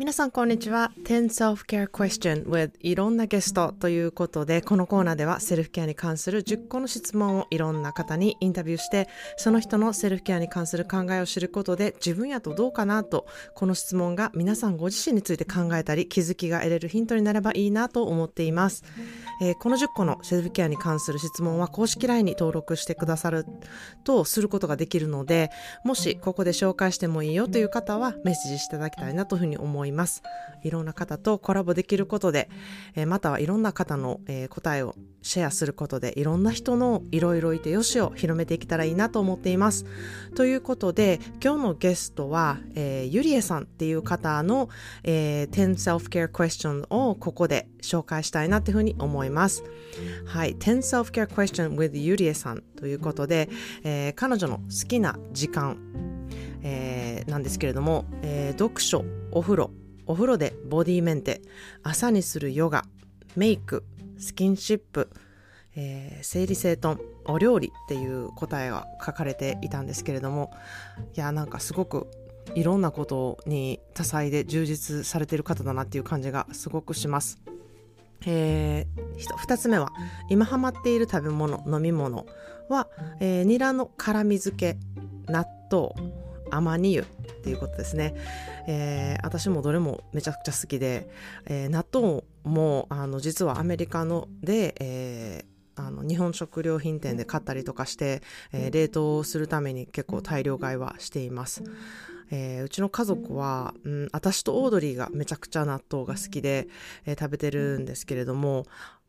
皆さんこんにちは。10 Self-Care Question with いろんなゲストということで、このコーナーではセルフケアに関する10個の質問をいろんな方にインタビューして、その人のセルフケアに関する考えを知ることで、自分やとどうかなと、この質問が皆さんご自身について考えたり、気づきが得れるヒントになればいいなと思っています。えー、この10個のセルフケアに関する質問は公式 LINE に登録してくださるとすることができるので、もしここで紹介してもいいよという方はメッセージしていただきたいなというふうに思います。いろんな方とコラボできることで、えー、またはいろんな方の、えー、答えをシェアすることでいろんな人のいろいろいてよしを広めていけたらいいなと思っています。ということで今日のゲストは、えー、ゆりえさんっていう方の、えー、10 Self-Care Question をここで紹介したいなっていうふうに思います。はい、10 Self-Care Question with ゆりえさんということで、えー、彼女の好きな時間、えー、なんですけれども、えー、読書、お風呂、お風呂でボディメンテ、朝にするヨガ、メイク、スキンシップ、えー、整理整頓、お料理っていう答えが書かれていたんですけれども、いや、なんかすごくいろんなことに多彩で充実されてる方だなっていう感じがすごくします。えー、2つ目は今ハマっている食べ物飲み物は、えー、ニラの辛み漬け納豆アマニ油っていうことですね、えー、私もどれもめちゃくちゃ好きで、えー、納豆もあの実はアメリカので、えー、あの日本食料品店で買ったりとかして、えー、冷凍するために結構大量買いはしています。えー、うちの家族は、うん、私とオードリーがめちゃくちゃ納豆が好きで、えー、食べてるんですけれども、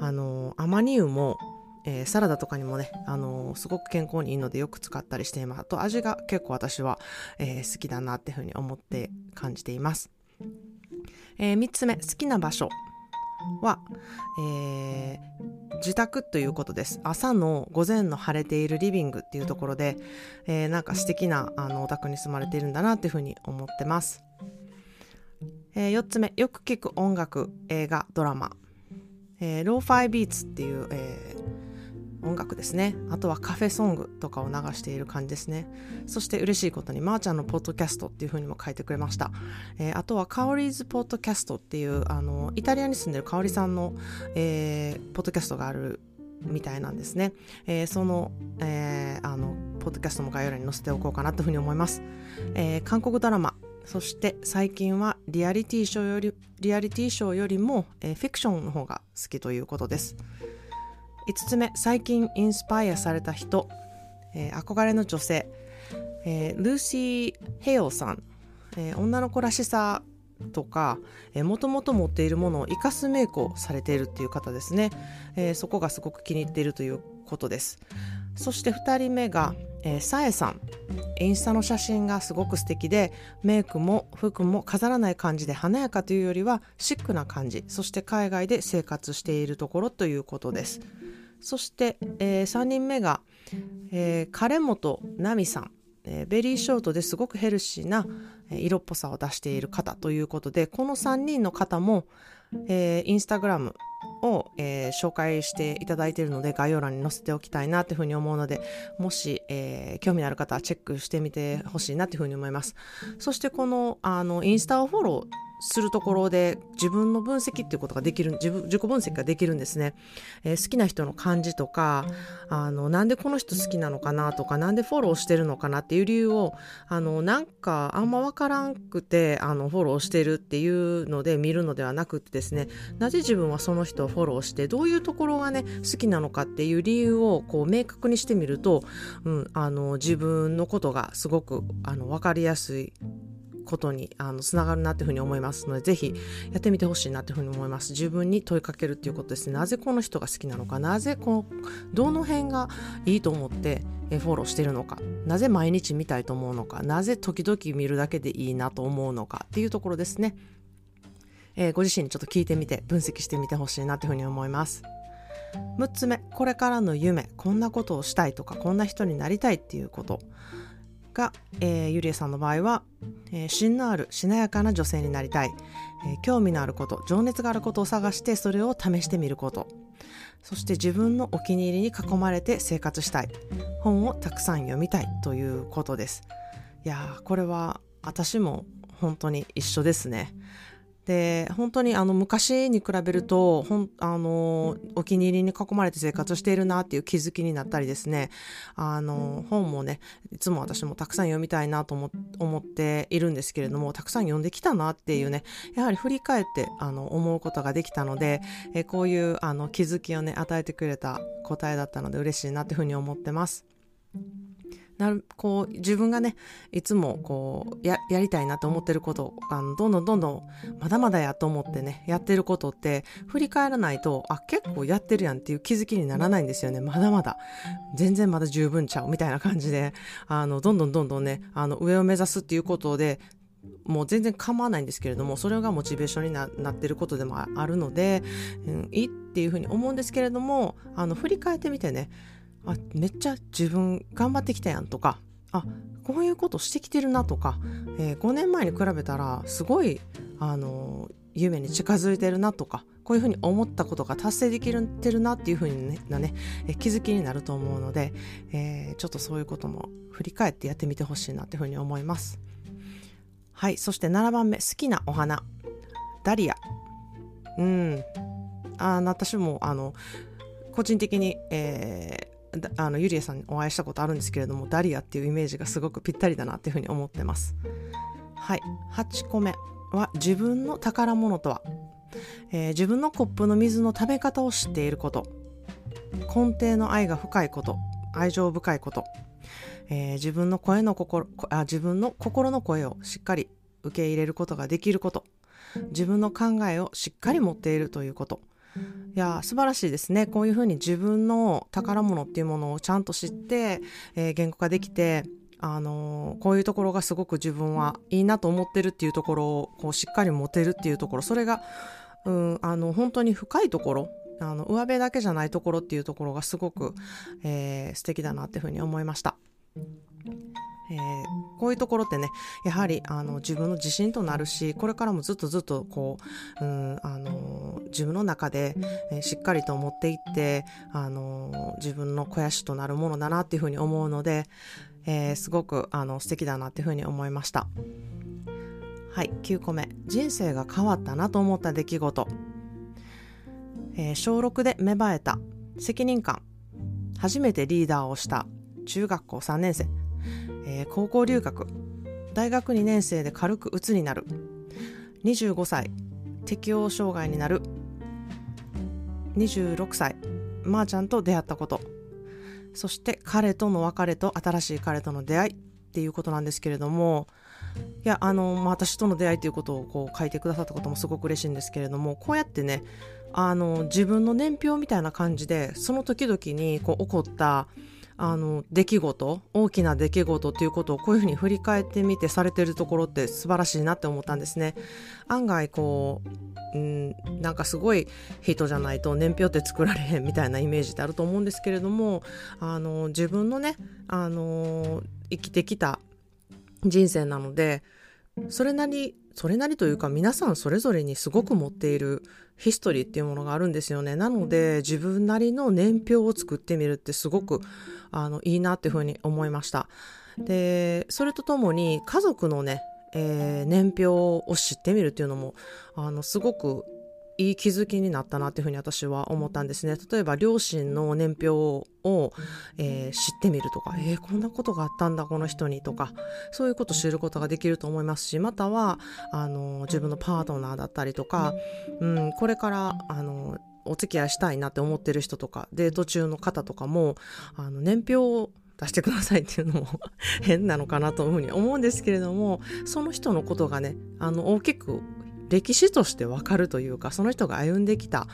あのアマニ油もえー、サラダとかにもね、あのー、すごく健康にいいのでよく使ったりしています。あと味が結構私は、えー、好きだなっていうふうに思って感じています。え3つ目、好きな場所は、え自宅ということです。朝の午前の晴れているリビングっていうところで、えなんか素敵なあのお宅に住まれているんだなっていうふうに思ってます。え4つ目、よく聞く音楽、映画、ドラマ。えー、ローファイビーツっていう、えー音楽ですね。あとはカフェソングとかを流している感じですね。そして嬉しいことに、まー、ちゃんのポッドキャストっていう風にも書いてくれました。えー、あとは、カオリーズポッドキャストっていう、あの、イタリアに住んでるカオリさんの、えー、ポッドキャストがあるみたいなんですね。えー、その、えー、あの、ポッドキャストも概要欄に載せておこうかなというふうに思います。えー、韓国ドラマ、そして最近はリアリティショーより、リアリティショーよりも、えー、フィクションの方が好きということです。5つ目最近インスパイアされた人、えー、憧れの女性、えー、ルーシー・ヘヨさん、えー、女の子らしさとかもともと持っているものを生かすメイクをされているっていう方ですね、え、そこがすごく気に入っているということです。そして2人目が、えー、さえさん。インスタの写真がすごく素敵でメイクも服も飾らない感じで華やかというよりはシックな感じ。そして海外で生活しているところということです。そして、えー、3人目が、えー、金本奈美さん、えー、ベリーショートですごくヘルシーな色っぽさを出している方ということでこの3人の方も、えー、インスタグラムを、えー、紹介していただいているので概要欄に載せておきたいなというふうに思うのでもし、えー、興味のある方はチェックしてみてほしいなというふうに思います。そしてこのあのインスタをフォローするところで自分の分析っていうことができる自分自己分析ができるんですね、えー、好きな人の感じとかあのなんでこの人好きなのかなとかなんでフォローしてるのかなっていう理由をあのなんかあんま分からんくてあのフォローしてるっていうので見るのではなくてですねなぜ自分はその人をフォローしてどういうところがね好きなのかっていう理由をこう明確にしてみると、うん、あの自分のことがすごくあの分かりやすいことにあのつながるなというふうに思いますのでぜひやってみてほしいなというふうに思います。自分に問いかけるっていうことですね。なぜこの人が好きなのか？なぜこのどの辺がいいと思ってフォローしてるのか？なぜ毎日見たいと思うのか？なぜ時々見るだけでいいなと思うのかっていうところですね、えー、ご自身にちょっと聞いてみて分析してみてほしいなというふうに思います。6つ目これからの夢こんなことをしたいとかこんな人になりたいっていうこと。が、えー、ゆりえさんの場合は、えー、芯のあるしなやかな女性になりたい、えー、興味のあること情熱があることを探してそれを試してみること。そして自分のお気に入りに囲まれて生活したい。本をたくさん読みたい。ということです。いやこれは私も本当に一緒ですね。で本当にあの昔に比べるとほんあのお気に入りに囲まれて生活しているなっていう気づきになったりですねあの本もねいつも私もたくさん読みたいなと思っているんですけれどもたくさん読んできたなっていうねやはり振り返ってあの思うことができたのでえこういうあの気づきをね与えてくれた答えだったので嬉しいなっていうふうに思ってます。なるこう自分がねいつもこうやりたいなと思ってることあのどんどんどんどんまだまだやと思ってねやってることって振り返らないとあ結構やってるやんっていう気づきにならないんですよね。まだまだ。全然まだ十分ちゃう。みたいな感じであのどんどんどんどんねあの上を目指すっていうことでもう全然構わないんですけれどもそれがモチベーションになってることでもあるので、うん、いいっていうふうに思うんですけれどもあの振り返ってみてねあめっちゃ自分頑張ってきたやんとか。あこういうことしてきてるなとか、えー、5年前に比べたらすごいあの夢に近づいてるなとか。こういうふうに思ったことが達成できてるなっていうふうなね、え気づきになると思うので、えー、ちょっとそういうことも振り返ってやってみてほしいなっていうふうに思います。はいそして7番目好きなお花。ダリア。うん。あ私もあの個人的に、えあのゆりえさんにお会いしたことあるんですけれどもダリアっていうイメージがすごくぴったりだなっていうふうに思ってます。はい。8個目は自分の宝物とは、えー、自分のコップの水の食べ方を知っていること。根底の愛が深いこと。愛情深いこと、えー、自分の声の心あ自分の心の声をしっかり受け入れることができること。自分の考えをしっかり持っているということ。いや素晴らしいですねこういうふうに自分の宝物っていうものをちゃんと知って、えー、言語化できてあの、こういうところがすごく自分はいいなと思ってるっていうところをこうしっかり持てるっていうところそれが、うん、あの本当に深いところあの上辺だけじゃないところっていうところがすごく、えー、素敵だなっていうふうに思いました。えー、こういうところってねやはりあの自分の自信となるしこれからもずっとずっとこう、うん、あの自分の中で、えー、しっかりと持っていってあの自分の肥やしとなるものだなっていうふうに思うので、えー、すごくあの素敵だなっていうふうに思いました。はい9個目。人生が変わったなと思った出来事、えー、小6で芽生えた責任感。初めてリーダーをした中学校3年生えー、高校留学。大学2年生で軽く鬱になる。25歳。適応障害になる。26歳まー、ちゃんと出会ったこと。そして彼との別れと新しい彼との出会い。っていうことなんですけれども。いやあの、まあ、私との出会いということをこう書いてくださったこともすごく嬉しいんですけれども。こうやってねあの自分の年表みたいな感じでその時々にこう起こったあの出来事大きな出来事っていうことをこういうふうに振り返ってみてされてるところって素晴らしいなって思ったんですね。案外こう、うん、なんかすごい人じゃないと年表って作られへんみたいなイメージってあると思うんですけれどもあの自分のねあの生きてきた人生なのでそれなりそれなりというか皆さんそれぞれにすごく持っているヒストリーっていうものがあるんですよね。なので自分なりの年表を作ってみるってすごくあのいいなっていうふうに思いました。でそれとともに家族のね、えー、年表を知ってみるっていうのもあのすごくいい気づきになったなっていうふうに私は思ったんですね。例えば両親の年表を、えー、知ってみるとかえー、こんなことがあったんだこの人にとかそういうことを知ることができると思いますしまたはあの自分のパートナーだったりとか、うん、これからあのお付き合いしたいなって思ってる人とかデート中の方とかもあの年表を出してくださいっていうのも 変なのかなというふうに思うんですけれどもその人のことがねあの大きく歴史としてわかるというかその人が歩んできた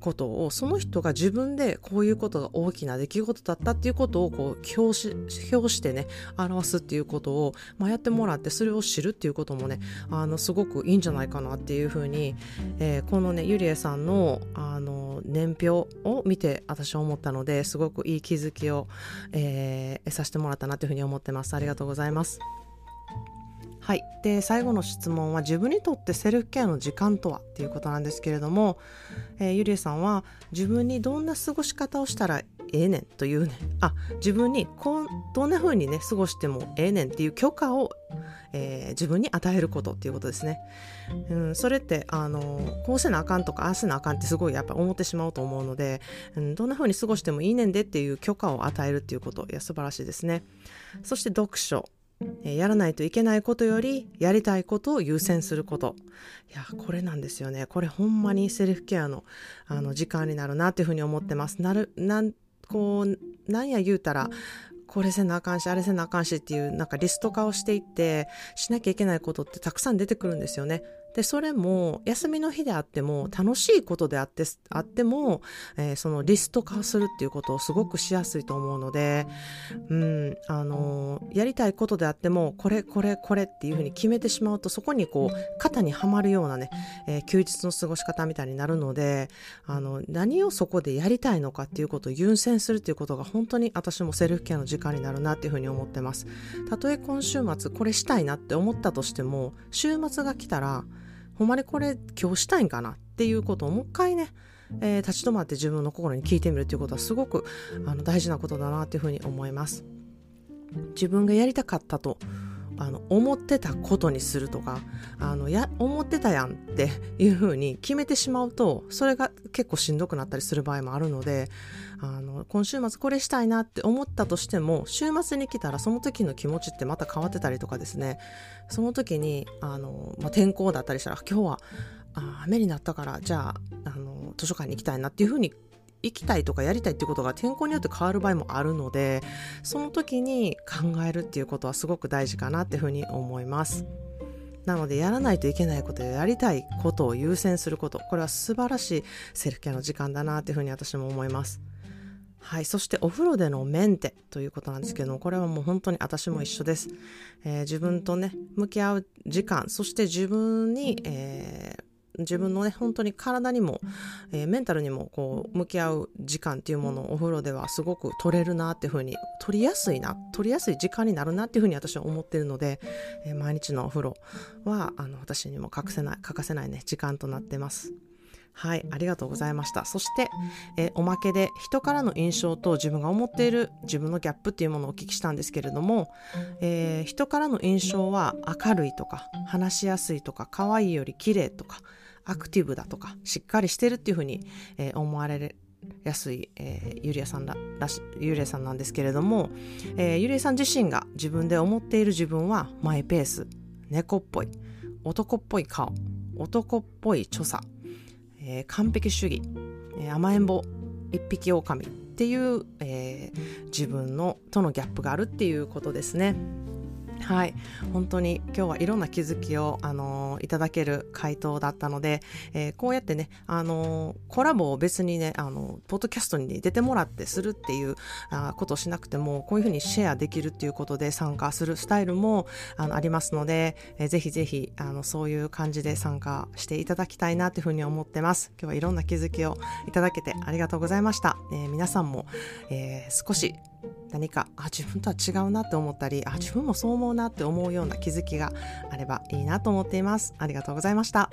ことをその人が自分でこういうことが大きな出来事だったっていうことをこう表し表してね表すっていうことを、まあ、やってもらってそれを知るっていうこともねあのすごくいいんじゃないかなっていうふうに、えー、このねゆりえさんのあの年表を見て私は思ったのですごくいい気づきを、えー、させてもらったなというふうに思ってますありがとうございます。はい、で最後の質問は自分にとってセルフケアの時間とはっていうことなんですけれども、えー、ゆりえさんは自分にどんな過ごし方をしたらええねんというねあ自分にこうどんな風にね過ごしてもええねんっていう許可を、えー、自分に与えることっていうことですね、うん、それってあのこうせなあかんとかああせなあかんってすごいやっぱ思ってしまうと思うので、うん、どんな風に過ごしてもいいねんでっていう許可を与えるっていうこといや素晴らしいですね。そして読書。やらないといけないことよりやりたいことを優先すること。いやこれなんですよね。これほんまにセルフケアのあの時間になるなっていうふうに思ってます。なるなんこうなんや言うたらこれせなあかんしあれせなあかんしっていうなんかリスト化をしていってしなきゃいけないことってたくさん出てくるんですよね。でそれも休みの日であっても楽しいことであってあっても、えー、そのリスト化するっていうことをすごくしやすいと思うので、うんあのー、やりたいことであってもこれこれこれっていうふうに決めてしまうとそこにこう肩にはまるようなね、えー、休日の過ごし方みたいになるのであの何をそこでやりたいのかっていうことを優先するっていうことが本当に私もセルフケアの時間になるなっていうふうに思ってます。たとえ今週末これしたいなって思ったとしても週末が来たらほんまにこれ今日したいんかなっていうことをもう一回ね、えー、立ち止まって自分の心に聞いてみるっていうことはすごくあの大事なことだなっていうふうに思います。自分がやりたかったとあの思ってたことにするとかあのや思ってたやんっていうふうに決めてしまうとそれが結構しんどくなったりする場合もあるのであの今週末これしたいなって思ったとしても週末に来たらその時の気持ちってまた変わってたりとかですね。その時にあの、まあ、天候だったりしたら今日はあ雨になったからじゃああの図書館に行きたいなっていうふうに行きたいとかやりたいっていうことが天候によって変わる場合もあるのでその時に考えるっていうことはすごく大事かなっていうふうに思います。なのでやらないといけないことややりたいことを優先することこれは素晴らしいセルフケアの時間だなっていうふうに私も思います。はい、そしてお風呂でのメンテということなんですけどもこれはもう本当に私も一緒です、えー、自分とね向き合う時間そして自分に、えー自分のね本当に体にも、えー、メンタルにもこう向き合う時間っていうものをお風呂ではすごく取れるなっていうふうに取りやすいな取りやすい時間になるなっていうふうに私は思ってるので、えー、毎日のお風呂はあの私にも欠かせない欠かせないね時間となってます。はい、ありがとうございました。そして、えー、おまけで人からの印象と自分が思っている自分のギャップっていうものをお聞きしたんですけれども、えー、人からの印象は明るいとか話しやすいとか可愛いより綺麗とかアクティブだとかしっかりしてるっていうふうに、えー、思われやすい、えー、ゆりやさんらゆりやさんなんですけれども、えー、ゆりやさん自身が自分で思っている自分はマイペース猫っぽい男っぽい顔男っぽい著作、えー、完璧主義、えー、甘えん坊一匹狼っていう、えー、自分のとのギャップがあるっていうことですね。はい。本当に今日はいろんな気づきを、あのー、いただける回答だったので、えー、こうやってね、あのー、コラボを別にね、あのポッドキャストに出てもらってするっていうあことをしなくてもこういうふうにシェアできるっていうことで参加するスタイルもあのありますので、えー、ぜひぜひあのそういう感じで参加していただきたいなというふうに思ってます。今日はいろんな気づきをいただけてありがとうございました、え皆さんも、え少し何かあ自分とは違うなって思ったりあ自分もそう思うなって思うような気づきがあればいいなと思っています。ありがとうございました。